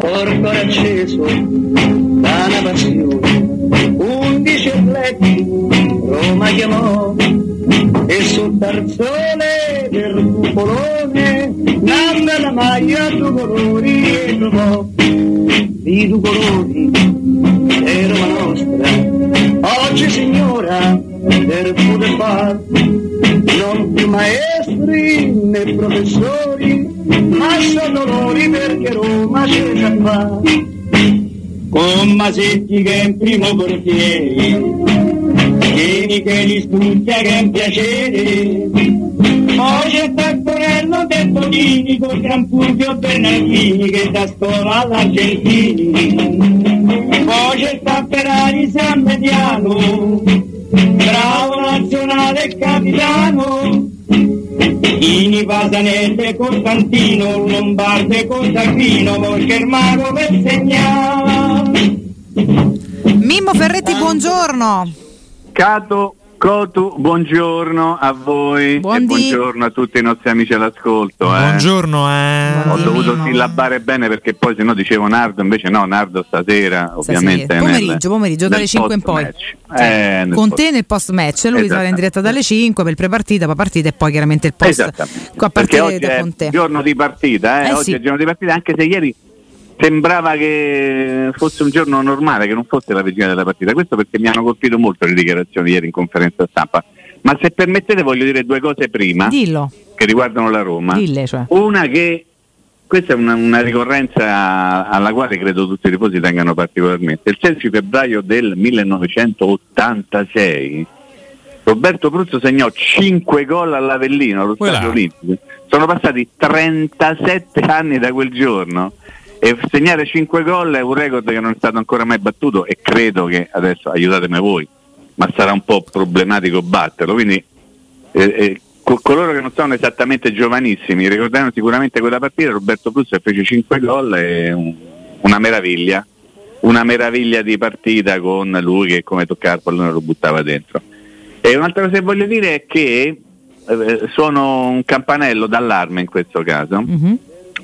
porto acceso da una passione. Undici atleti Roma chiamò e sul tarzone del cupolone nanna la maglia due colori e trovò di due colori è Roma nostra. Oggi signora del poter far non più maestri né professori, ma sono dolori perché Roma c'è già fa. Con Masetti che è in primo portiere, Vieni che li studia che è un piacere, poi c'è Taccorello del Tonini con Gran Fulvio Bernardini che da scuola all'Argentini, poi c'è sta Ferrari San Mediano, bravo nazionale e capitano, Ini Pasanese Costantino, Lombarde mago per segnare. Mimmo Ferretti, buongiorno. Cato Cotu, buongiorno a voi Buondì. e buongiorno a tutti i nostri amici all'ascolto. eh. Buongiorno, eh. Ho dovuto sillabare bene perché poi se no dicevo Nardo, invece no, Nardo stasera, ovviamente. nel- Pomeriggio, pomeriggio, dalle nel 5 in poi. Eh, Con post- te nel post match, lui sarà in diretta dalle 5 per il pre-partita, poi partita e poi chiaramente il post. Esattamente. Qua a Perché partire da è con te. giorno di partita, eh? Eh oggi sì. è giorno di partita, anche se ieri sembrava che fosse un giorno normale, che non fosse la regina della partita. Questo perché mi hanno colpito molto le dichiarazioni ieri in conferenza stampa. Ma se permettete voglio dire due cose prima Dillo, che riguardano la Roma. dille, cioè. Una che questa è una, una ricorrenza alla quale credo tutti i tifosi tengano particolarmente. Il 16 febbraio del 1986 Roberto Pruzzo segnò 5 gol all'Avellino allo. Stadio Olimpico. Sono passati 37 anni da quel giorno e segnare 5 gol è un record che non è stato ancora mai battuto e credo che adesso aiutatemi voi, ma sarà un po' problematico batterlo. Quindi eh, eh, co- coloro che non sono esattamente giovanissimi ricorderanno sicuramente quella partita, Roberto Pruzzo fece 5 gol e un- una meraviglia, una meraviglia di partita con lui che come toccava il pallone lo buttava dentro. E un'altra cosa che voglio dire è che eh, sono un campanello d'allarme in questo caso Mhm.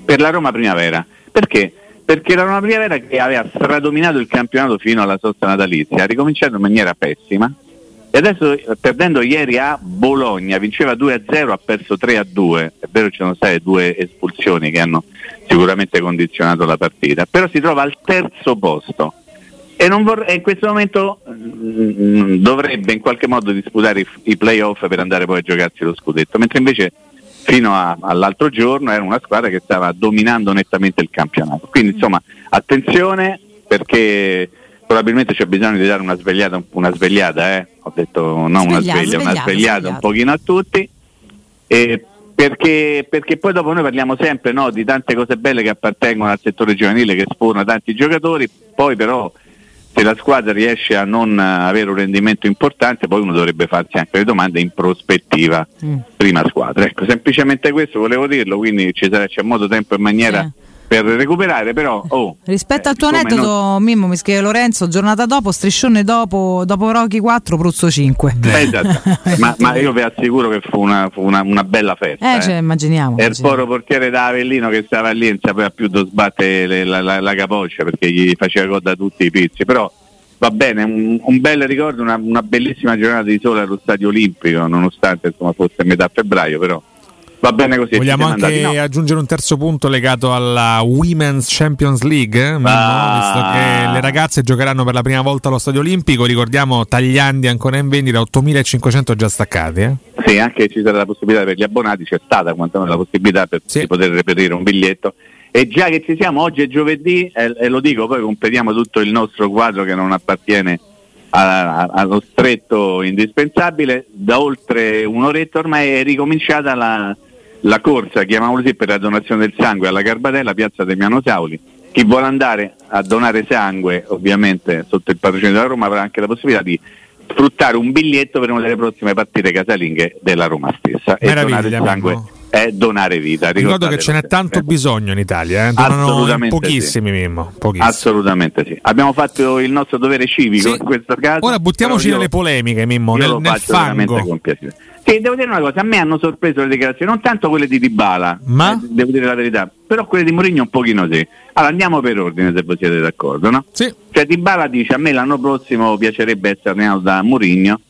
per la Roma Primavera. Perché? Perché la Roma Primavera che aveva stradominato il campionato fino alla sosta natalizia ha ricominciato in maniera pessima. E adesso perdendo ieri a Bologna vinceva 2-0, ha perso 3-2, è vero ci sono state due espulsioni che hanno sicuramente condizionato la partita, però si trova al terzo posto. E, non vor- e in questo momento mm, dovrebbe in qualche modo disputare i, i playoff per andare poi a giocarsi lo scudetto, mentre invece fino a- all'altro giorno era una squadra che stava dominando nettamente il campionato. Quindi insomma attenzione perché probabilmente c'è bisogno di dare una svegliata, una svegliata, eh? ho detto non una Svegliata, sveglia, una svegliata, svegliata un pochino a tutti. E perché, perché poi dopo noi parliamo sempre no, di tante cose belle che appartengono al settore giovanile che spona tanti giocatori, poi però se la squadra riesce a non eh, avere un rendimento importante poi uno dovrebbe farsi anche le domande in prospettiva Mm. prima squadra. Ecco, semplicemente questo volevo dirlo, quindi ci sarà, c'è modo, tempo e maniera Sì. Per recuperare, però oh, Rispetto eh, al tuo aneddoto, non- Mimmo mi scrive Lorenzo, giornata dopo, striscione dopo, dopo Rocky 4, Pruzzo 5. Eh, esatto. ma, ma io vi assicuro che fu una, fu una- una bella festa. Eh, eh. cioè, immaginiamo. E il poro portiere da Avellino che stava lì non sapeva più dove sbattere la, la- la capoccia perché gli faceva gol da tutti i pizzi. Però va bene, un, un bel ricordo, una, una bellissima giornata di sole allo stadio olimpico, nonostante insomma, fosse metà febbraio, però va bene così. Vogliamo anche. No. aggiungere un terzo punto legato alla Women's Champions League, eh, Ah. visto che le ragazze giocheranno per la prima volta allo Stadio Olimpico, ricordiamo Tagliandi ancora in vendita, 8500 già staccati. eh. Sì, anche ci sarà la possibilità per gli abbonati, c'è stata quantomeno la possibilità per Sì. di poter reperire un biglietto. E già che ci siamo, oggi è giovedì, e, e lo dico, poi completiamo tutto il nostro quadro che non appartiene allo stretto indispensabile. Da oltre un'oretta ormai è ricominciata la, la corsa, chiamiamola così, per la donazione del sangue alla Garbatella, piazza Demiano Sauli. Chi vuole andare a donare sangue, ovviamente sotto il patrocinio della Roma, avrà anche la possibilità di sfruttare un biglietto per una delle prossime partite casalinghe della Roma stessa. E Meraviglia, donare sangue è donare vita. Ricordo che ce n'è tanto bisogno in Italia, eh. donano pochissimi Mimmo, pochissimi. Assolutamente sì. Abbiamo fatto il nostro dovere civico Sì. in questo caso. Ora buttiamoci nelle polemiche, Mimmo, nel, lo nel fango. con piacere. Sì, devo dire una cosa, a me hanno sorpreso le dichiarazioni, non tanto quelle di Dybala, Ma? eh, devo dire la verità, però quelle di Mourinho un pochino sì. Allora andiamo per ordine se voi siete d'accordo, no? Sì. Cioè Dybala dice a me l'anno prossimo piacerebbe essere allenato da Mourinho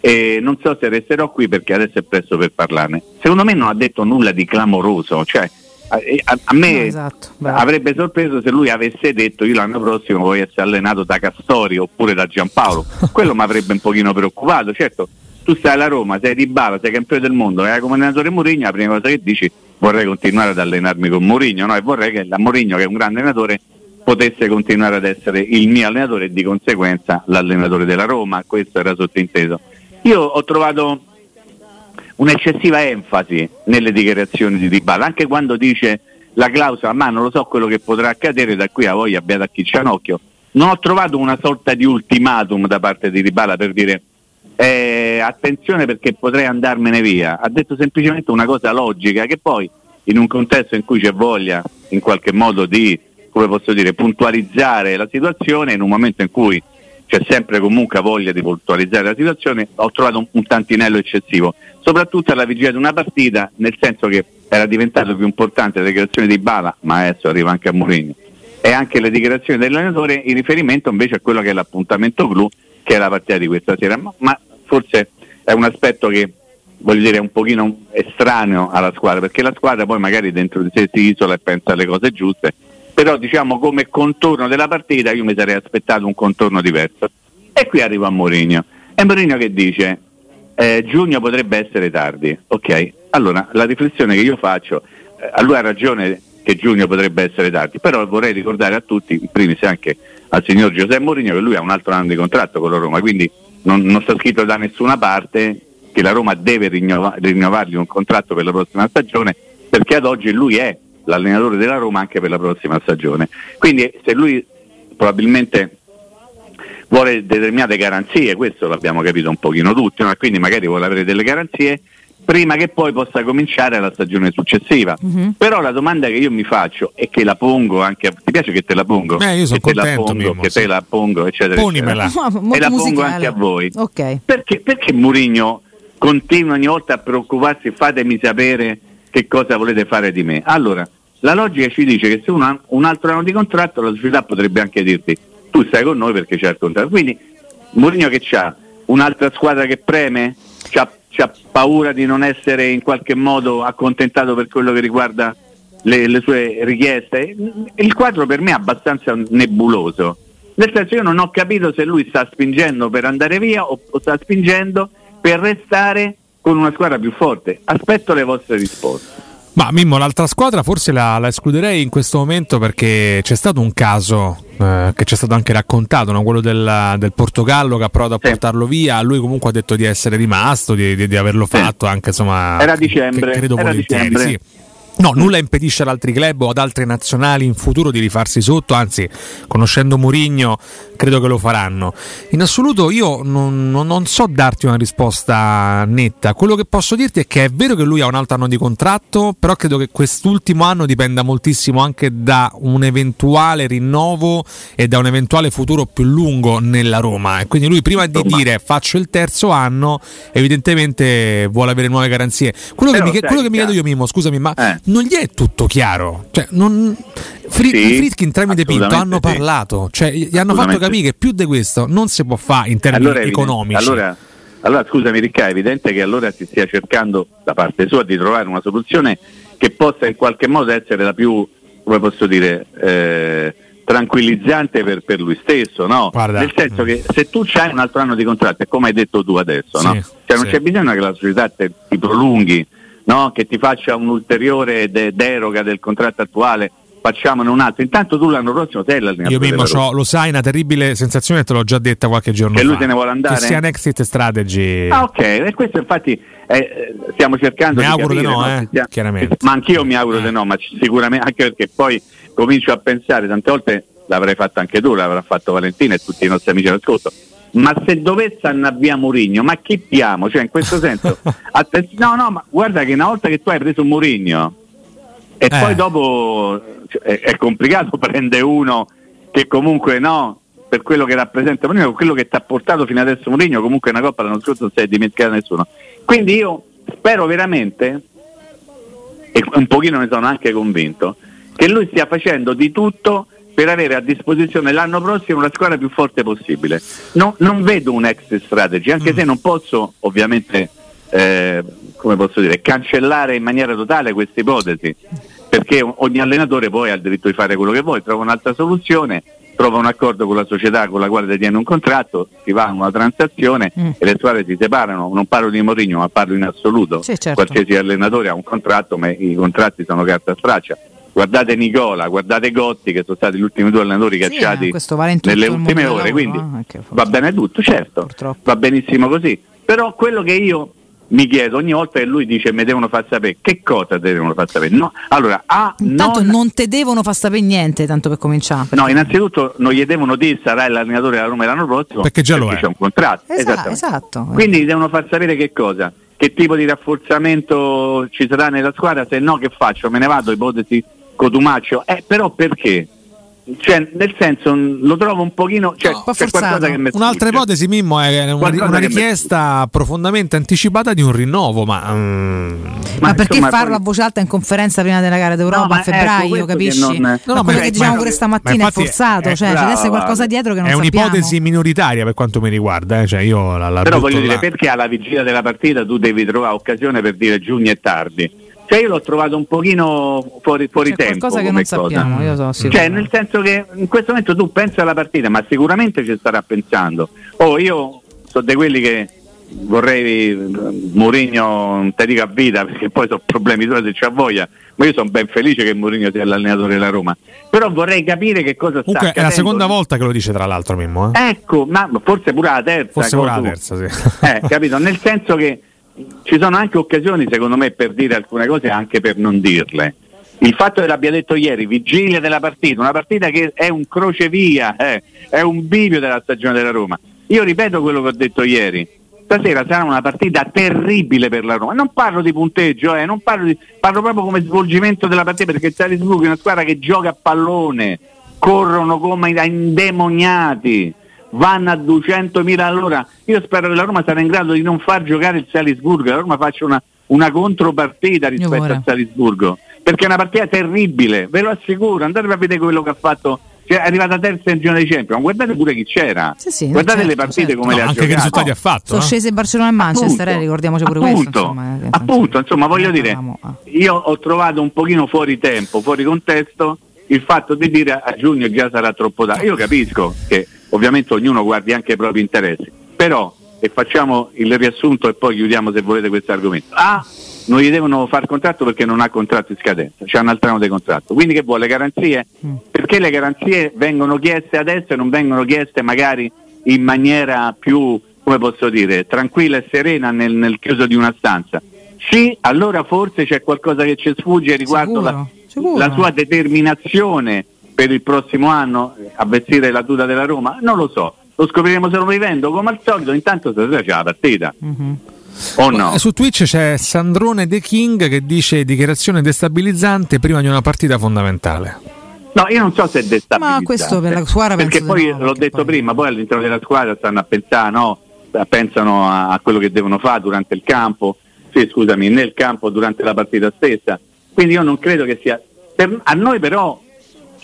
e non so se resterò qui perché adesso è presto per parlarne. Secondo me non ha detto nulla di clamoroso, cioè a, a- a me No, esatto, avrebbe sorpreso se lui avesse detto io l'anno prossimo voglio essere allenato da Castori oppure da Giampaolo. Quello mi avrebbe un pochino preoccupato, certo. Tu stai alla Roma, sei di Bala, sei campione del mondo, hai come allenatore Mourinho, la prima cosa che dici vorrei continuare ad allenarmi con Mourinho, no? E vorrei che la Mourinho, che è un grande allenatore, potesse continuare ad essere il mio allenatore e di conseguenza l'allenatore della Roma, questo era sottinteso. Io ho trovato un'eccessiva enfasi nelle dichiarazioni di Dybala, anche quando dice la clausola, ma non lo so quello che potrà accadere da qui a voi abbiate a Chiccianocchio. Non ho trovato una sorta di ultimatum da parte di Dybala per dire eh, attenzione perché potrei andarmene via. Ha detto semplicemente una cosa logica che poi in un contesto in cui c'è voglia in qualche modo di, come posso dire, puntualizzare la situazione, in un momento in cui c'è sempre comunque voglia di puntualizzare la situazione, ho trovato un, un tantinello eccessivo, soprattutto alla vigilia di una partita, nel senso che era diventato più importante la dichiarazione di Bala, ma adesso arriva anche a Mourinho, e anche le dichiarazioni dell'allenatore in riferimento invece a quello che è l'appuntamento clou, che è la partita di questa sera, ma, ma forse è un aspetto che voglio dire è un pochino estraneo alla squadra, perché la squadra poi magari dentro di sé si isola e pensa alle cose giuste, però diciamo come contorno della partita io mi sarei aspettato un contorno diverso. E qui arriva Mourinho. E Mourinho che dice eh, giugno potrebbe essere tardi. Ok, allora la riflessione che io faccio, eh, a lui ha ragione che giugno potrebbe essere tardi, però vorrei ricordare a tutti, in primis anche al signor Giuseppe Mourinho, che lui ha un altro anno di contratto con la Roma, quindi non, non sta scritto da nessuna parte che la Roma deve rinnova- rinnovargli un contratto per la prossima stagione, perché ad oggi lui è l'allenatore della Roma anche per la prossima stagione. Quindi se lui probabilmente vuole determinate garanzie, questo l'abbiamo capito un pochino tutti? E quindi magari vuole avere delle garanzie prima che poi possa cominciare la stagione successiva. Mhm. Però la domanda che io mi faccio e che la pongo anche a ti piace che te la pongo? Beh, io sono che te la contento, pongo, Mimmo, che sì. te la pongo, eccetera. Ponimela. eccetera. No, E la pongo musicale. anche a voi. Ok. Perché, perché Mourinho continua ogni volta a preoccuparsi, fatemi sapere che cosa volete fare di me? Allora, la logica ci dice che se uno ha un altro anno di contratto, la società potrebbe anche dirti tu stai con noi perché c'è il contratto. Quindi Mourinho che c'ha? Un'altra squadra che preme? C'ha, c'ha paura di non essere in qualche modo accontentato per quello che riguarda le, le sue richieste? Il quadro per me è abbastanza nebuloso. Nel senso io non ho capito se lui sta spingendo per andare via o, o sta spingendo per restare con una squadra più forte. Aspetto le vostre risposte. Ma Mimmo, l'altra squadra forse la, la escluderei in questo momento perché c'è stato un caso eh, che ci è stato anche raccontato, no? quello del, del Portogallo che ha provato a Sì. portarlo via. Lui comunque ha detto di essere rimasto, di, di- di averlo fatto anche insomma. Era dicembre, credo era dicembre. sì. No, nulla impedisce ad altri club o ad altre nazionali in futuro di rifarsi sotto, anzi, conoscendo Mourinho, credo che lo faranno. In assoluto io non, non- so darti una risposta netta. Quello che posso dirti è che è vero che lui ha un altro anno di contratto, però credo che quest'ultimo anno dipenda moltissimo anche da un eventuale rinnovo e da un eventuale futuro più lungo nella Roma. E quindi lui prima di Roma. dire faccio il terzo anno, evidentemente vuole avere nuove garanzie. Quello che mi, quello che mi chiedo io, Mimo, scusami, ma Eh. Non gli è tutto chiaro? Cioè, non... Fri- Sì, Fritkin tramite Pinto hanno sì. parlato, cioè gli hanno fatto capire che più di questo non si può fare in termini Allora evidente- economici. Allora, allora, scusami Ricca, è evidente che allora si stia cercando da parte sua di trovare una soluzione che possa in qualche modo essere la più, come posso dire, eh, tranquillizzante per, per lui stesso, no? Guarda, Nel senso mm. che se tu c'hai un altro anno di contratto, come hai detto tu adesso, Sì, no? Cioè non c'è bisogno che la società te- ti prolunghi, no? Che ti faccia un'ulteriore de- deroga del contratto attuale, facciamone un altro. Intanto tu l'anno prossimo sei l'allenatore Io Mimmo lo sai, una terribile sensazione, te l'ho già detta qualche giorno Che fa. lui se ne vuole andare? Che sia un exit strategy. Ah, ok, e questo infatti eh, stiamo cercando Mi di auguro capire, no, no? eh, Se sia- chiaramente. Ma anch'io mi auguro Eh. di no, ma sicuramente anche perché poi comincio a pensare, tante volte l'avrei fatto anche tu, l'avrà fatto Valentina e tutti i nostri amici all'ascolto. Ma se dovesse andare via Murigno, ma chi piamo? Cioè, in questo senso, atten- no, no, ma guarda che una volta che tu hai preso Murigno e Eh. poi dopo cioè, è, è complicato prendere uno che comunque no, per quello che rappresenta Mourinho, quello che ti ha portato fino adesso Mourinho, comunque una coppa l'anno scorso non si è dimenticato nessuno. Quindi io spero veramente, e un pochino ne sono anche convinto, che lui stia facendo di tutto per avere a disposizione l'anno prossimo la squadra più forte possibile. No, non vedo un exit strategy, anche mm. se non posso ovviamente, eh, come posso dire, cancellare in maniera totale questa ipotesi, perché ogni allenatore poi ha il diritto di fare quello che vuole, trova un'altra soluzione, trova un accordo con la società con la quale detiene un contratto, si va a una transazione mm. e le squadre si separano. Non parlo di Mourinho, ma parlo in assoluto. Sì, certo. Qualsiasi allenatore ha un contratto, ma i contratti sono carta a straccia guardate Nicola, guardate Gotti che sono stati gli ultimi due allenatori cacciati sì, vale nelle ultime ore, quindi eh, va bene tutto, certo, Purtroppo. va benissimo così. Però quello che io mi chiedo ogni volta che lui dice mi devono far sapere che cosa devono far sapere? No, allora A, intanto non, non te devono far sapere niente tanto per cominciare. Perché... no innanzitutto non gli devono dire sarà l'allenatore della Roma l'anno prossimo perché già lo perché è. c'è un contratto. Esatto, esatto. quindi gli devono far sapere che cosa? Che tipo di rafforzamento ci sarà nella squadra? Se no che faccio? Me ne vado ipotesi Cotumaccio, eh, però perché? Cioè, nel senso, lo trovo un pochino. Cioè, no, c'è qualcosa che mi Un'altra ipotesi, Mimmo, è una, una richiesta profondamente anticipata di un rinnovo. Ma, mm... ma, ma perché insomma, farlo poi... a voce alta in conferenza prima della gara d'Europa no, a febbraio, ecco, capisci? Non... No, no, quello che diciamo pure stamattina è forzato, è, cioè c'è deve essere qualcosa dietro che non è sappiamo. È un'ipotesi minoritaria per quanto mi riguarda. Eh? Cioè, io la, la però voglio là. dire, perché alla vigilia della partita tu devi trovare occasione per dire giugno è tardi? Cioè io l'ho trovato un pochino fuori, fuori C'è tempo. Qualcosa che non cosa. sappiamo, io so Cioè, nel senso che in questo momento tu pensi alla partita, ma sicuramente ci starà pensando. Oh, io sono di quelli che vorrei Mourinho non te dico a vita perché poi sono problemi tuoi se c'ha voglia ma io sono ben felice che Mourinho sia l'allenatore della Roma però vorrei capire che cosa sta Comunque accadendo. è la seconda volta che lo dice tra l'altro Mimmo eh? ecco ma forse pure la terza forse pure la terza sì eh, capito nel senso che ci sono anche occasioni secondo me per dire alcune cose e anche per non dirle. Il fatto che l'abbia detto ieri, vigilia della partita, una partita che è un crocevia, eh, è un bivio della stagione della Roma. Io ripeto quello che ho detto ieri, stasera sarà una partita terribile per la Roma. Non parlo di punteggio, eh, parlo, di, parlo, proprio come svolgimento della partita perché il Salisburgo è una squadra che gioca a pallone, corrono come indemoniati vanno a 200.000 all'ora. Io spero che la Roma sarà in grado di non far giocare il Salisburgo, la Roma faccia una, una contropartita rispetto al Salisburgo, perché è una partita terribile, ve lo assicuro, andate a vedere quello che ha fatto cioè, è arrivata terza in girone di Champions, guardate pure chi c'era. Sì, sì, guardate certo, le partite certo. come no, le ha anche giocate. che risultati ha fatto. Sono no? scese Barcellona e Manchester, eh, ricordiamoci pure appunto, questo. Insomma, eh, appunto, insomma, voglio dire, io ho trovato un pochino fuori tempo, fuori contesto il fatto di dire a giugno già sarà troppo tardi. Io capisco che ovviamente ognuno guardi anche i propri interessi, però e facciamo il riassunto e poi chiudiamo se volete questo argomento. A non gli devono fare contratto perché non ha contratto in scadenza, c'è un altro anno di contratto. Quindi che vuole garanzie? Mm. Perché le garanzie vengono chieste adesso e non vengono chieste magari in maniera più, come posso dire, tranquilla e serena nel, nel chiuso di una stanza? Sì, allora forse c'è qualcosa che ci sfugge riguardo la, la sua determinazione per il prossimo anno a vestire la tuta della Roma? Non lo so, lo scopriremo se lo vivendo come al solito, intanto stasera c'è la partita. Mm-hmm. Oh no. Su Twitch c'è Sandrone The King che dice dichiarazione destabilizzante prima di una partita fondamentale. No, io non so se è destabilizzante. Ma questo per la squadra Perché poi no, l'ho detto poi... prima, poi all'interno della squadra stanno a pensare, no? pensano a, a quello che devono fare durante il campo, sì scusami, nel campo durante la partita stessa. Quindi io non credo che sia... Per, a noi però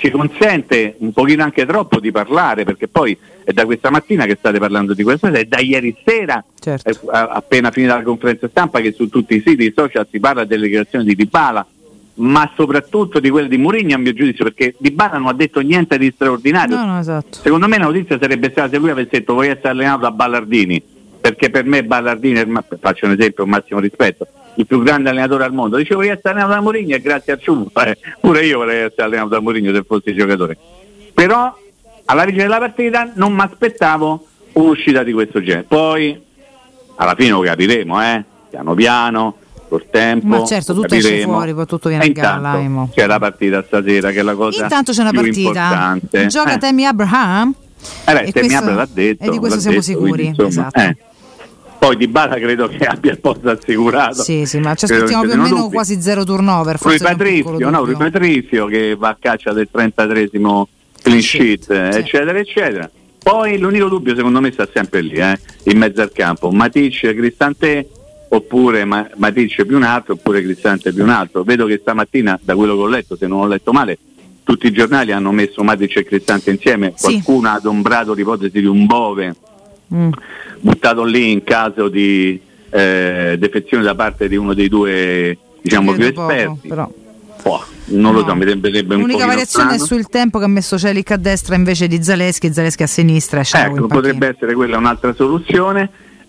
ci consente un pochino anche troppo di parlare, perché poi è da questa mattina che state parlando di questa cosa, è da ieri sera, certo. appena finita la conferenza stampa, che su tutti i siti social si parla delle dichiarazioni di Dybala, ma soprattutto di quelle di Mourinho a mio giudizio, perché Dybala non ha detto niente di straordinario. No, no, esatto. Secondo me la notizia sarebbe stata se lui avesse detto voglio essere allenato da Ballardini, perché per me Ballardini, faccio un esempio, un massimo rispetto, il più grande allenatore al mondo. Dicevo voglio essere allenato da Mourinho e grazie a Ciumpa, eh. pure io vorrei essere allenato da Mourinho se fossi giocatore. Però alla vigilia della partita non mi aspettavo un'uscita di questo genere. Poi alla fine lo capiremo, eh? piano piano, col tempo. Ma certo, tutto capiremo. esce fuori, poi tutto viene a galla. C'è la partita stasera che è la cosa Intanto c'è una più partita. Importante. Gioca eh. Temi Abraham. Eh beh, Temi Abraham l'ha detto. E di questo siamo detto, sicuri. Quindi, insomma, esatto. eh. Poi Di Bala credo che abbia il posto assicurato. Sì, sì, ma ci aspettiamo più o meno dubbi. quasi zero turnover. Rui Patrizio, no, Rui Patrizio che va a caccia del 33esimo clean sheet, sì. eccetera, eccetera. Poi l'unico dubbio secondo me sta sempre lì, eh, in mezzo al campo. Matic, Cristante, oppure Maticce più un altro, oppure Cristante più un altro. Vedo che stamattina, da quello che ho letto, se non ho letto male, tutti i giornali hanno messo Matic e Cristante insieme, sì. qualcuno ha adombrato l'ipotesi di un Bove mm. Buttato lì in caso di eh, defezione da parte di uno dei due diciamo più esperti. Poco, oh, non no. lo so, mi sembrerebbe un L'unica variazione strano. è sul tempo che ha messo Celic a destra invece di Zaleschi Zaleschi a sinistra. Ecco, potrebbe essere quella un'altra soluzione.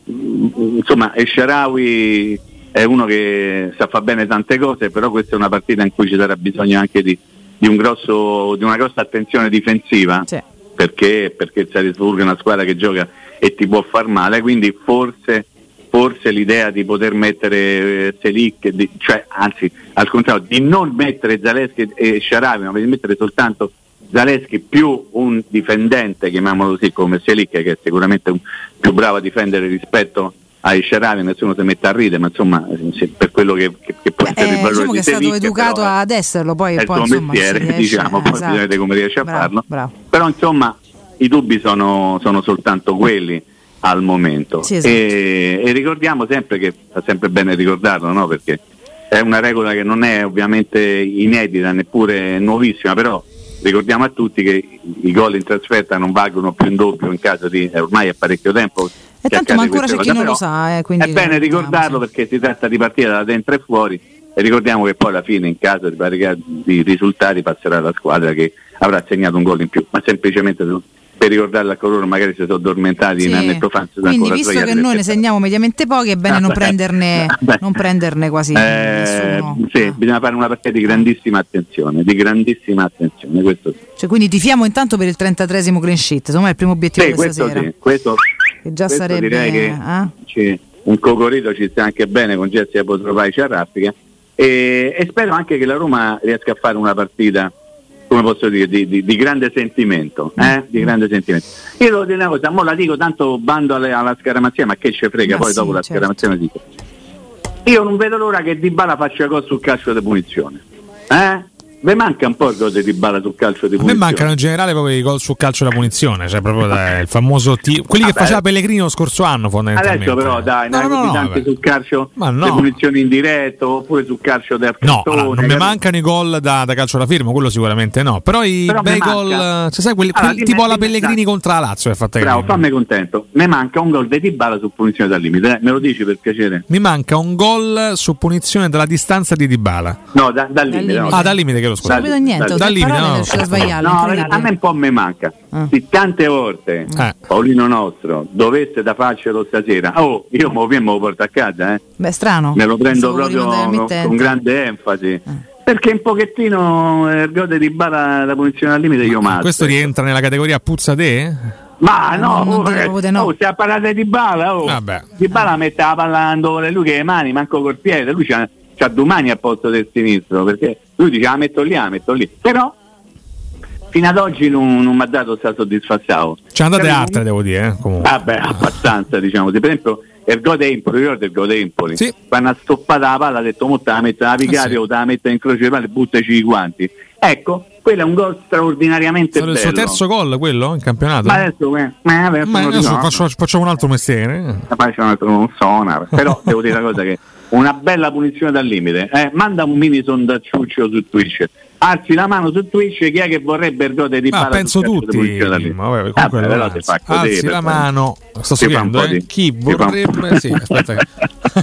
Mm, insomma, Esharawi è uno che sa fa bene tante cose, però questa è una partita in cui ci sarà bisogno anche di, di, un grosso, di una grossa attenzione difensiva. Sì. Perché, perché il Salisburgo è una squadra che gioca e ti può far male, quindi forse forse l'idea di poter mettere eh, Selic, di, cioè anzi al contrario, di non mettere Zaleschi e Sharavi, ma di mettere soltanto Zaleschi più un difendente, chiamiamolo così, come Selic, che è sicuramente un, più bravo a difendere rispetto ai Sharavi, nessuno si mette a ridere, ma insomma per quello che, che, che può essere eh, il valore diciamo di che è stato educato ad esserlo, poi, è poi il suo mestiere, riesce, diciamo, eh, poi esatto. come riesce a bravo, farlo. Bravo. Però insomma i dubbi sono, sono soltanto quelli al momento. Sì, esatto. e, e, ricordiamo sempre che fa sempre bene ricordarlo, no? perché è una regola che non è ovviamente inedita, neppure nuovissima, però ricordiamo a tutti che i gol in trasferta non valgono più in doppio in caso di eh, ormai è parecchio tempo. E tanto ma ancora c'è chi non lo sa. Eh, è bene ricordarlo sì. perché si tratta di partire da dentro e fuori e ricordiamo che poi alla fine in caso di, di risultati passerà la squadra che avrà segnato un gol in più, ma semplicemente per ricordarla a coloro magari si sono addormentati sì. in annetto fa. Quindi visto che noi ne segniamo mediamente pochi è bene ah, non, prenderne, non, prenderne, quasi eh, Sì, ah. bisogna fare una partita di grandissima attenzione, di grandissima attenzione. Questo sì. Cioè, quindi tifiamo intanto per il 33esimo clean sheet, insomma è il primo obiettivo sì, questo sera. Sì, questo, che già questo sarebbe... Direi che eh? un cocorito ci sta anche bene con Jessica Potrovai ci arraffica e, e spero anche che la Roma riesca a fare una partita come posso dire, di, di, di grande sentimento, eh? Mm. di grande sentimento. Io devo dire una cosa, mo la dico tanto bando alle, alla scaramazia, ma che ce frega, ma poi sì, dopo la certo. scaramazia dico. Io non vedo l'ora che Di Bala faccia cosa sul calcio di punizione. Eh? Mi manca un po' cose di balla sul calcio di punizione. A me mancano in generale proprio i gol sul calcio da punizione, cioè proprio dai, il famoso t- quelli Vabbè. che faceva Pellegrino lo scorso anno fondamentalmente. Adesso però dai, no, no, no, anche sul calcio Ma no. punizioni in diretto oppure sul calcio del No, allora, non mi mancano i gol da, da, calcio da firma, quello sicuramente no, però i però bei gol, cioè sai quelli, allora, quelli, tipo la Pellegrini contro la Lazio è fatta Bravo, fammi contento. Mi manca un gol di Dybala su punizione dal limite, eh? me lo dici per piacere? Mi manca un gol su punizione dalla distanza di Dybala. No, da, dal limite. No. Ah, dal limite che scusa. Non vedo niente da lì no. sbagliare. No, a me un po' mi manca. Ah. Se tante volte eh. Paolino nostro dovesse da farcelo stasera, oh, io me lo porto a casa, eh. Beh, strano. Me lo prendo proprio con, con, grande enfasi. Eh. Perché un pochettino il eh, gode di bala la punizione al limite io male. Questo rientra nella categoria puzza te? Ma no, no, oh, no. Oh, stiamo parlando di bala, oh. Di bala mette la palla lui che le mani, manco col piede, lui c'ha c'ha domani al posto del sinistro, perché lui dice la metto lì, la metto lì. Però fino ad oggi non, non mi ha dato questa soddisfazione. C'è andate cioè, altre, devo dire. Eh, comunque. Vabbè, abbastanza, diciamo. Per esempio, il Gode Empoli, ricordo il Gode Empoli. Sì. Quando ha stoppato la palla ha detto, mo te la mette la vicaria eh sì. o te la mette in croce di palle, buttaci i guanti. Ecco, quello è un gol straordinariamente Sarà bello. il suo terzo gol quello in campionato? Ma adesso, eh, ma adesso, ma adesso faccio, facciamo un altro mestiere. Faccio un altro non sonar. Però devo dire una cosa che una bella punizione dal limite. Eh, manda un mini sondacciuccio su Twitch. Alzi la mano su Twitch chi è che vorrebbe il gode di Ma penso tutti. Ma vabbè, ah, beh, però fa così, Alzi la mano. Sto scrivendo, eh? Chi vorrebbe sì, aspetta.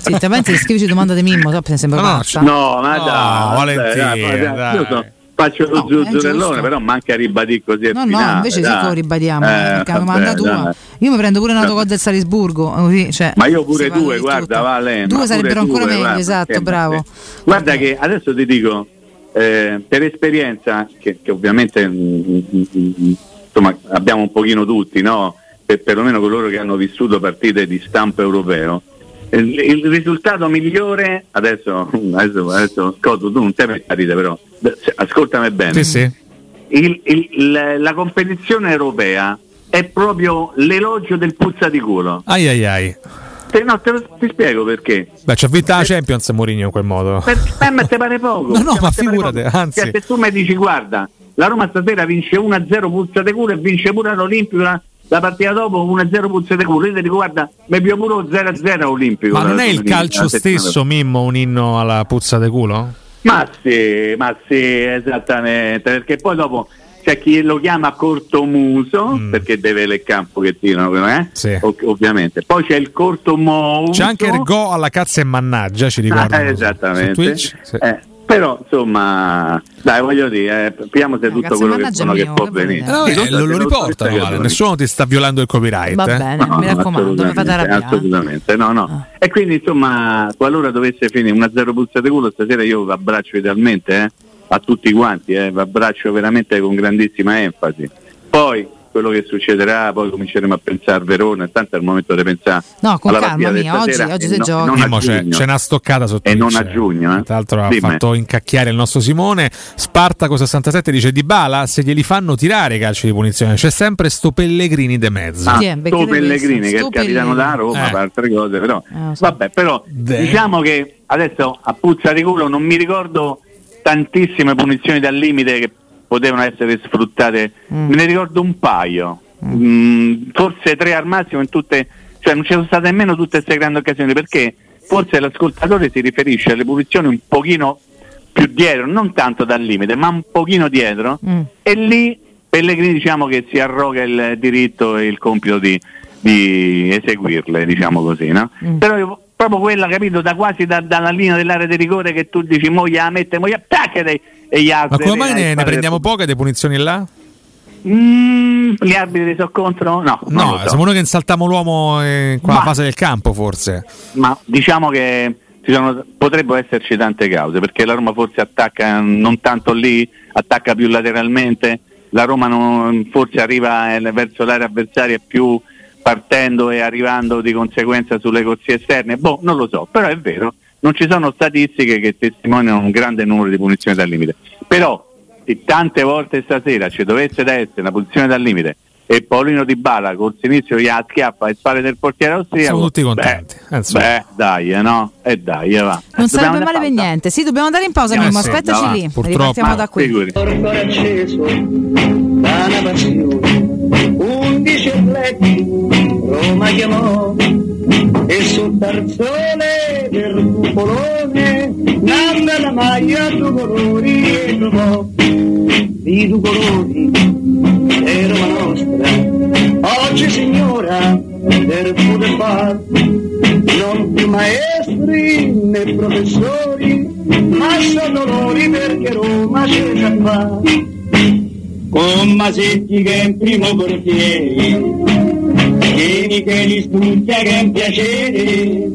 sì, te pensi scrivici domanda di Mimmo, so, sembra no, no, ma no, dai, Valentina, dai, dai, dai faccio lo no, zuzzurellone, però manca ribadire così. No, finale, no, invece dai. sì che lo ribadiamo. Eh, perché la domanda tua. Io mi prendo pure un autogol del Salisburgo. Così, cioè, Ma io pure due, guarda, Vale. Due sarebbero ancora meglio, guarda, esatto, bravo. Guarda che adesso ti dico, eh, per esperienza, che, che ovviamente mh, mm, mh, mm, mm, insomma, abbiamo un pochino tutti, no? per perlomeno coloro che hanno vissuto partite di stampo europeo, il, il risultato migliore, adesso, adesso, adesso Scotto, tu non sei per ridere però, ascoltami bene. Sì, sì. Il, il, la, la, competizione europea è proprio l'elogio del puzza di culo. Ai ai ai. Te, no, te lo, ti spiego perché. Beh, c'ha vinta la Champions Mourinho in quel modo. Per, per me te pare poco. No, no, cioè, ma figurate, anzi. Cioè, se tu mi dici, guarda, la Roma stasera vince 1-0 puzza di culo e vince pure l'Olimpico la partita dopo 1-0 puzze di culo, io ti dico guarda, mi più pure 0-0 olimpico. Ma non è il calcio stesso, Mimmo, un inno alla puzza di culo? Ma sì, ma sì, esattamente, perché poi dopo c'è chi lo chiama cortomuso mm. perché deve leccare un pochettino, eh? sì. Ov- ovviamente. Poi c'è il cortomuso. C'è anche il go alla cazza e mannaggia, ci ricordo. Ah, esattamente. Sì. Eh, però insomma, dai, voglio dire, eh, speriamo se tutto quello che, sono, che può venire. No, eh, lo, lo riportano, vale. nessuno ti sta violando il copyright. Va eh? bene, no, mi raccomando, mi fate arrabbiare. Assolutamente, no, no. Ah. E quindi insomma, qualora dovesse finire una zero puzza di culo, stasera io vi abbraccio idealmente, eh, a tutti quanti, eh, vi abbraccio veramente con grandissima enfasi. Poi quello che succederà, poi cominceremo a pensare a Verona, tanto è il momento di pensare no, con calma mia, oggi, oggi si no, gioca. Non c'è, c'è, una stoccata sotto E non a giugno. Eh. Tra l'altro ha fatto incacchiare il nostro Simone. Spartaco 67 dice Di Bala, se glieli fanno tirare i calci di punizione, c'è sempre sto Pellegrini de mezzo. Ah, sto Pellegrini che è il capitano da Roma, eh. altre cose, però eh, so. vabbè, però De. diciamo che adesso a puzza di culo non mi ricordo tantissime punizioni dal limite che potevano essere sfruttate, mm. me ne ricordo un paio, mm. Mm, forse tre al massimo in tutte, cioè non ci sono state nemmeno tutte queste grandi occasioni perché forse l'ascoltatore si riferisce alle posizioni un pochino più dietro, non tanto dal limite, ma un pochino dietro mm. e lì Pellegrini diciamo che si arroga il diritto e il compito di, di eseguirle, diciamo così, no? Mm. Però io, proprio quella, capito, da quasi da, dalla linea dell'area di rigore che tu dici moglie la mette, moglie attacca e gli altri. Ma come mai ne, ne prendiamo poche di punizioni là? Mm, gli arbitri sono contro? No, no so. siamo noi che insaltiamo l'uomo in quella ma, fase del campo, forse. Ma diciamo che sono, potrebbero esserci tante cause, perché la Roma forse attacca non tanto lì, attacca più lateralmente, la Roma non, forse arriva eh, verso l'area avversaria più partendo e arrivando di conseguenza sulle corsie esterne. Boh, non lo so, però è vero non ci sono statistiche che testimoniano un grande numero di punizioni dal limite. Però se tante volte stasera ci dovesse essere una punizione dal limite e Paolino Di Bala col sinistro gli schiappa e spalle del portiere austriaco siamo tutti contenti beh, beh dai eh, no? E eh, dai eh, va. Non sarebbe male per niente. Sì dobbiamo andare in pausa eh, Mimmo sì, aspettaci no, lì. purtroppo ripartiamo da qui. passione. Undici Roma chiamò e sul tarzone del cupolone nanda la maglia due colori e trovò. I due colori è Roma nostra. Oggi signora per poter non più maestri né professori ma sono loro perché Roma c'è già fa con Masetti che è in primo portiere Vieni che li studia che è un piacere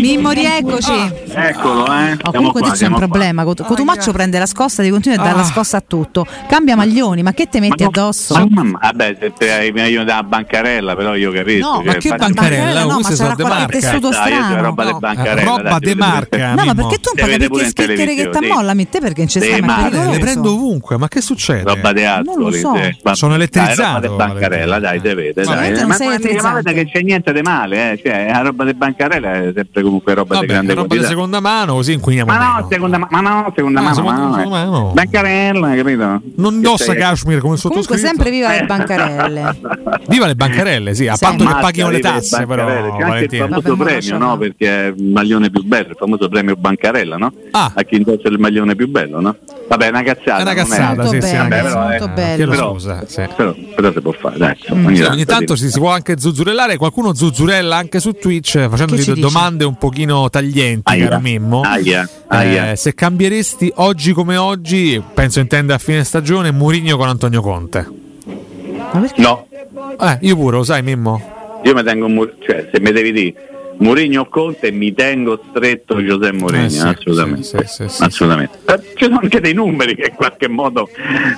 Mimmo, rieccoci. Ah, eccolo, eh. Oh, comunque qua, tu c'è un problema. Qua. Cotumaccio prende la scossa di continuo e dà la ah. scossa a tutto. Cambia maglioni, ma che te metti ma addosso? Ma, ma, vabbè, se te hai meglio da bancarella, però io capisco. No, cioè, ma che bancarella? No, ma sarà qualche tessuto strano. roba no. di bancarella. Roba de marca. No, ma perché tu un po' che schicchiere che t'ammolla, mi te perché non c'è sta Le prendo ovunque, ma che succede? Roba di altro. Non lo so. Sono elettrizzato. bancarella, dai, te vede. Ma che c'è niente di male, eh. Cioè, la roba di bancarella è sempre comunque roba di grande roba di seconda mano, così inquiniamo ma no, seconda, ma no, seconda ah, mano, seconda, ma no, seconda mano. Bancarella, capito? Non indossa cashmere come sottoscritto. Comunque sempre viva le bancarelle. viva le bancarelle, sì, a patto che paghino le tasse però. C'è anche il famoso premio, no? Perché è il maglione più bello, il famoso premio bancarella, no? Ah. A chi indossa il maglione più bello, no? Vabbè, è una cazzata. È una cazzata, sì, sì. Vabbè, però, molto bello. Però, scusa, sì. però, però si può fare, dai. Mm. Ogni, ogni tanto si, si può anche zuzzurellare, qualcuno zuzzurella anche su Twitch facendogli domande un pochino taglienti, aia, caro Mimmo. Aia, aia. Eh, se cambieresti oggi come oggi, penso intenda a fine stagione, Murigno con Antonio Conte. No. Eh, io pure, lo sai Mimmo? Io mi tengo, cioè se mi devi dire Mourinho o Conte mi tengo stretto Giuseppe Mourinho, eh sì, assolutamente. Sì, sì, assolutamente. Eh, ci sono anche dei numeri che in qualche modo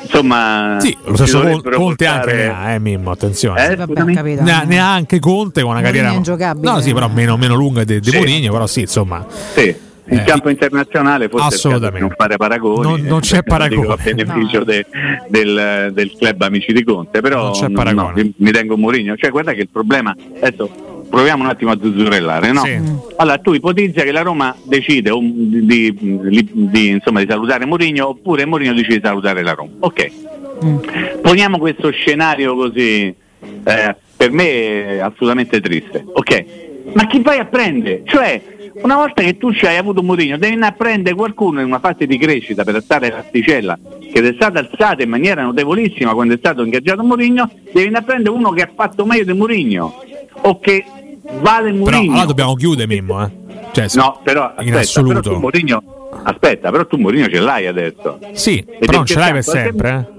insomma Sì, lo stesso Conte portare... anche ne ha, eh Mimmo, attenzione. Eh, Vabbè, ne, ha, ne, ha, anche Conte con una Mourinho carriera ingiocabile. No, sì, però meno, meno lunga di, di Mourinho, però sì, insomma. Sì. In eh, campo internazionale forse assolutamente. non fare paragoni non, non c'è paragone a beneficio no. de, del, del, club Amici di Conte però non c'è paragone. No, mi tengo Mourinho cioè guarda che il problema adesso proviamo un attimo a zuzzurellare, no? Sì. Allora tu ipotizza che la Roma decide um, di, di, di, insomma, di salutare Mourinho oppure Mourinho decide di salutare la Roma. Ok. Mm. Poniamo questo scenario così, eh, per me è assolutamente triste. Ok, ma chi vai a prendere? Cioè, una volta che tu ci hai avuto Mourinho, devi andare a prendere qualcuno in una fase di crescita per alzare l'asticella, che è stata alzata in maniera notevolissima quando è stato ingaggiato Mourinho, devi andare a prendere uno che ha fatto meglio di Mourinho o che vale Mourinho. Però allora dobbiamo chiudere Mimmo, eh? Cioè, no, però aspetta, in assoluto. Però tu Mourinho, aspetta, però tu Mourinho ce l'hai adesso. Sì, e però non ce l'hai per sempre, eh?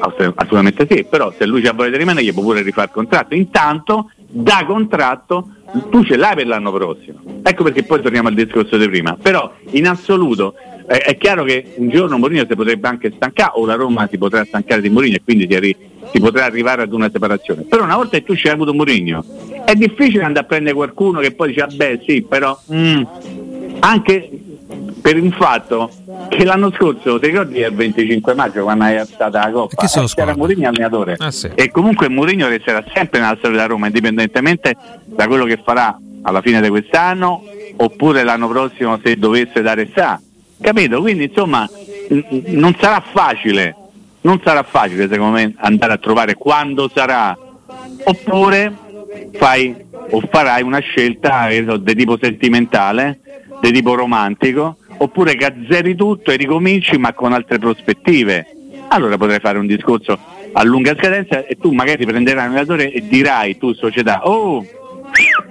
Assolutamente sì, però se lui ci ha voglia di rimanere gli può pure rifare il contratto. Intanto da contratto tu ce l'hai per l'anno prossimo. Ecco perché poi torniamo al discorso di prima. Però in assoluto eh, è chiaro che un giorno Mourinho si potrebbe anche stancare o la Roma si potrà stancare di Mourinho e quindi si, arri- si, potrà arrivare ad una separazione. Però una volta che tu ci hai avuto Mourinho è difficile andare a prendere qualcuno che poi dice ah beh sì, però mm, anche per il fatto che l'anno scorso, ti ricordi il 25 maggio quando hai alzata la coppa? Eh, c'era Mourinho allenatore ah, sì. e comunque Mourinho resterà sempre nella storia della Roma indipendentemente da quello che farà alla fine di quest'anno oppure l'anno prossimo se dovesse dare sa capito? quindi insomma non sarà facile non sarà facile secondo me andare a trovare quando sarà oppure fai o farai una scelta so, di tipo sentimentale di tipo romantico oppure gazzeri tutto e ricominci ma con altre prospettive. Allora potrei fare un discorso a lunga scadenza e tu magari prenderai un allenatore e dirai tu società, oh,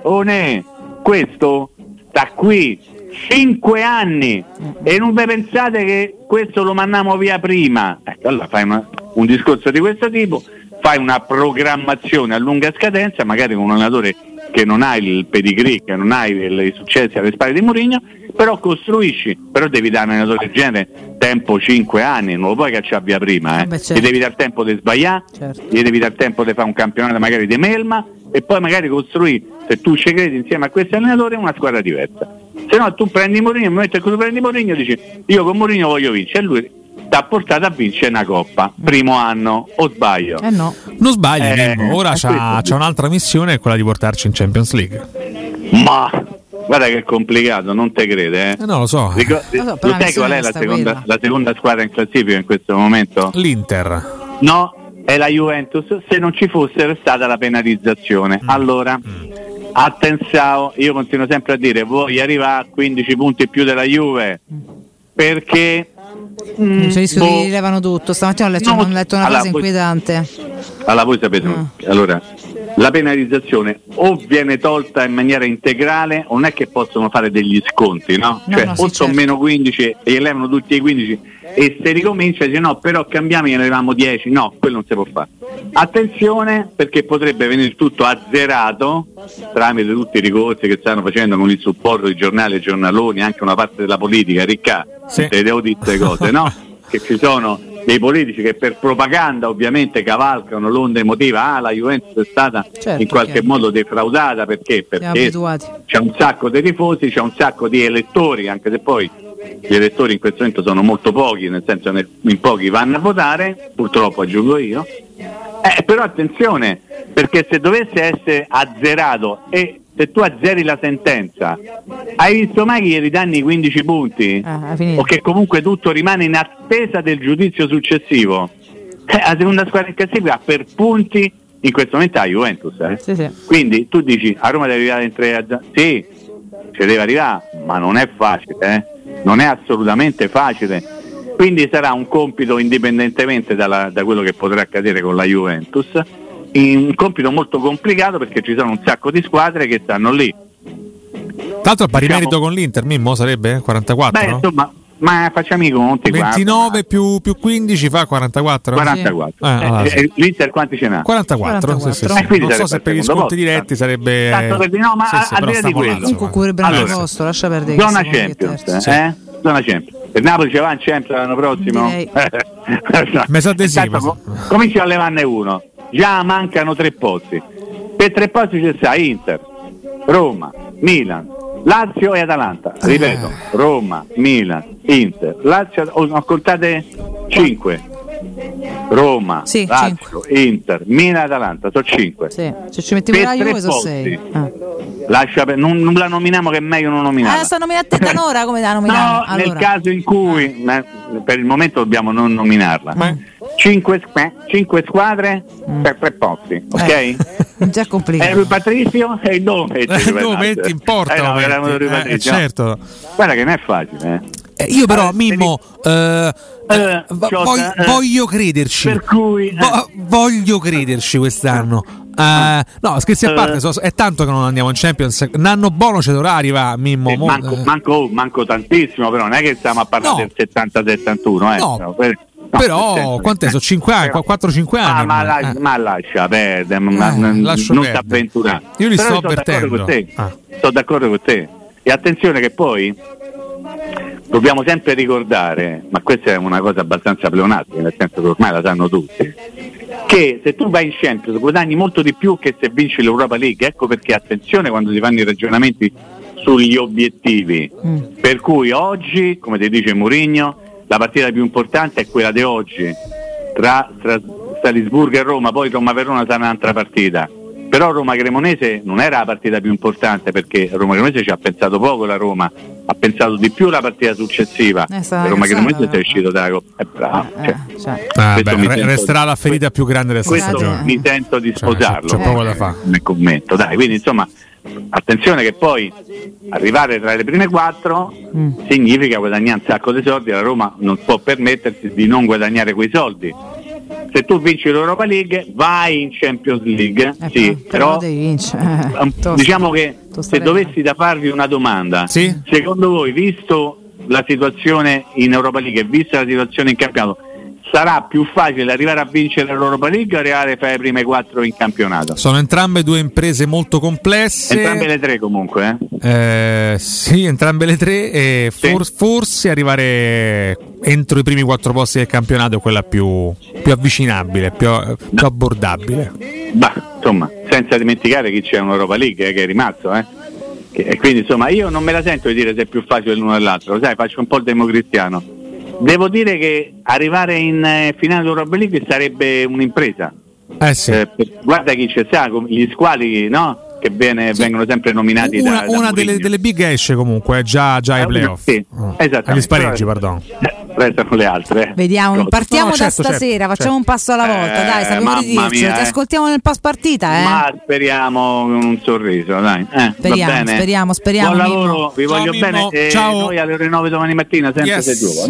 oh ne, questo sta qui 5 anni e non vi pensate che questo lo mandiamo via prima. Ecco, allora fai una, un discorso di questo tipo, fai una programmazione a lunga scadenza, magari con un allenatore che non hai il pedigree, che non hai i successi alle spalle di Mourinho, però costruisci, però devi dare a un allenatore del genere tempo 5 anni, non lo puoi cacciare via prima, eh. Vabbè, certo. gli devi dar tempo di sbagliare, certo. gli devi dar tempo di fare un campionato magari di melma e poi magari costruire, se tu ci credi insieme a questi allenatori, una squadra diversa. Se no tu prendi Mourinho, il momento che tu prendi Mourinho dici io con Mourinho voglio vincere e lui ti ha portato a vincere una coppa, primo anno, o sbaglio? Eh no. Non sbagli, eh, ora c'ha, c'ha, un'altra missione, quella di portarci in Champions League. Ma guarda che è complicato, non te crede, eh? eh no, lo so. Ricordi, lo so sai qual è la seconda, la seconda squadra in classifica in questo momento? L'Inter. No, è la Juventus se non ci fosse stata la penalizzazione. Mm. Allora, mm. Attenzione, io continuo sempre a dire, voi arrivare a 15 punti più della Juve perché Mm, cioè, boh. che rilevano tutto. Stamattina ho letto, no, ho letto una allora, cosa inquietante. Allora, voi sapete, ah. allora, la penalizzazione o viene tolta in maniera integrale o non è che possono fare degli sconti, no? no cioè no, o sì, sono certo. meno 15 e gli elevano tutti i 15 e se ricomincia dice no, però cambiamo e ne avevamo 10, no, quello non si può fare. Attenzione perché potrebbe venire tutto azzerato tramite tutti i ricorsi che stanno facendo con il supporto di giornali e giornaloni, anche una parte della politica, ricca, sì. te devo dire queste cose, no? che ci sono dei politici che per propaganda ovviamente cavalcano l'onda emotiva, ah la Juventus è stata certo, in qualche chiaro. modo defraudata perché? Perché c'è un sacco di tifosi, c'è un sacco di elettori, anche se poi gli elettori in questo momento sono molto pochi, nel senso che in pochi vanno a votare, purtroppo aggiungo io, eh, però attenzione, perché se dovesse essere azzerato e se tu azzeri la sentenza, hai visto mai che gli ridanni 15 punti? Ah, o che comunque tutto rimane in attesa del giudizio successivo? Eh, la seconda squadra in classifica per punti in questo momento ha Juventus. Eh? Sì, sì. Quindi tu dici a Roma deve arrivare in tre Sì, ci deve arrivare, ma non è facile, eh? non è assolutamente facile. Quindi sarà un compito indipendentemente dalla, da quello che potrà accadere con la Juventus un compito molto complicato perché ci sono un sacco di squadre che stanno lì. Tanto a pari diciamo, merito con l'Inter, Mimmo sarebbe 44? Beh, insomma, ma facciamo i conti 29 più, più, 15 fa 44 44 sì. eh, allora, eh, sì. l'Inter quanti ce n'ha? 44, 44. Sì, sì, sì. non so se per gli sconti diretti sarebbe Tanto per, no ma sì, al di là di quello comunque cuvrebbe allora, posto lascia perdere zona Champions eh? zona Champions per Napoli ci va in Champions l'anno prossimo mi sa di sì comincia a levarne uno già mancano tre posti. Per tre posti c'è sta Inter, Roma, Milan, Lazio e Atalanta. Ripeto, eh. Roma, Milan, Inter, Lazio, no, contate 5. Roma, sì, Lazio, 5. Inter, Milan, Atalanta, sono 5. Sì. Se ci mettiamo la Juve sono 6. Ah. Lascia per, non, non, la nominiamo che è meglio non nominare. Eh, sta nominata a te da come la nominiamo? No, allora. nel caso in cui eh, per il momento dobbiamo non nominarla. Ma... Cinque, cinque, squadre mm. per tre posti, ok? Eh, già complicato. E lui Patrizio e il nome. Il nome ti importa. Eh, no, eh, eh, certo. Guarda che non è facile. Eh. io però, Mimmo, eh, eh, voglio, voglio crederci. Per cui, Vo- voglio crederci quest'anno. Uh, no, scherzi a parte, so, è tanto che non andiamo in Champions. Nanno buono ci dovrà arrivare, Mimmo. Eh, manco, manco, manco, tantissimo, però non è che stiamo a parlare no. del 70-71. Eh, no. No, però quant'è? Sono 5 anni, 4-5 anni. Ah, ma, la, eh. ma, lascia perdere, ma, eh, non ti avventurare. Io li però sto avvertendo. Ah. Sono d'accordo con te. E attenzione che poi dobbiamo sempre ricordare, ma questa è una cosa abbastanza pleonastica, nel senso che ormai la sanno tutti, che se tu vai in Champions guadagni molto di più che se vinci l'Europa League. Ecco perché attenzione quando si fanno i ragionamenti sugli obiettivi. Mm. Per cui oggi, come ti dice Mourinho, la partita più importante è quella di oggi tra, tra Salisburgo e Roma, poi Roma-Verona sarà un'altra partita. Però Roma-Cremonese non era la partita più importante perché Roma-Cremonese ci ha pensato poco la Roma, ha pensato di più la partita successiva. Eh, Roma-Cremonese è uscito dalla Coppa. È bravo. Eh, cioè. cioè. Ah, beh, resterà la ferita più grande del Questo stagione. mi sento di cioè, sposarlo. C'è, c'è poco da fare. Nel commento. Dai, quindi insomma attenzione che poi arrivare tra le prime quattro mm. significa guadagnare un sacco di soldi, la Roma non può permettersi di non guadagnare quei soldi. Se tu vinci l'Europa League vai in Champions League, eh, sì, però, però diciamo che se dovessi da farvi una domanda, sì? secondo voi, visto la situazione in Europa League e vista la situazione in campionato, sarà più facile arrivare a vincere l'Europa League o arrivare fra le prime quattro in campionato? Sono entrambe due imprese molto complesse. Entrambe le tre comunque, eh? Eh, sì, entrambe le tre e for- sì. forse arrivare entro i primi quattro posti del campionato è quella più, più avvicinabile, più, più abbordabile. Bah, insomma, senza dimenticare chi c'è un'Europa League eh, che è rimasto, eh? E quindi insomma io non me la sento di dire se è più facile l'uno o l'altro, sai, faccio un po' il democristiano Devo dire che arrivare in eh, finale d'Europa League sarebbe un'impresa. Eh sì. eh, guarda chi c'è, sa, gli squali no? che viene, sì. vengono sempre nominati una, da, una delle, delle, big esce comunque già, già ai eh, playoff sì, oh. agli spareggi perdono restano le altre vediamo partiamo no, certo, da stasera certo, facciamo certo. un passo alla volta dai sappiamo di dirci mia, ti ascoltiamo nel post partita eh? ma speriamo con un sorriso dai eh, speriamo, speriamo speriamo buon lavoro vi voglio Ciao, bene Ciao. noi alle ore 9 domani mattina sempre yes. se giù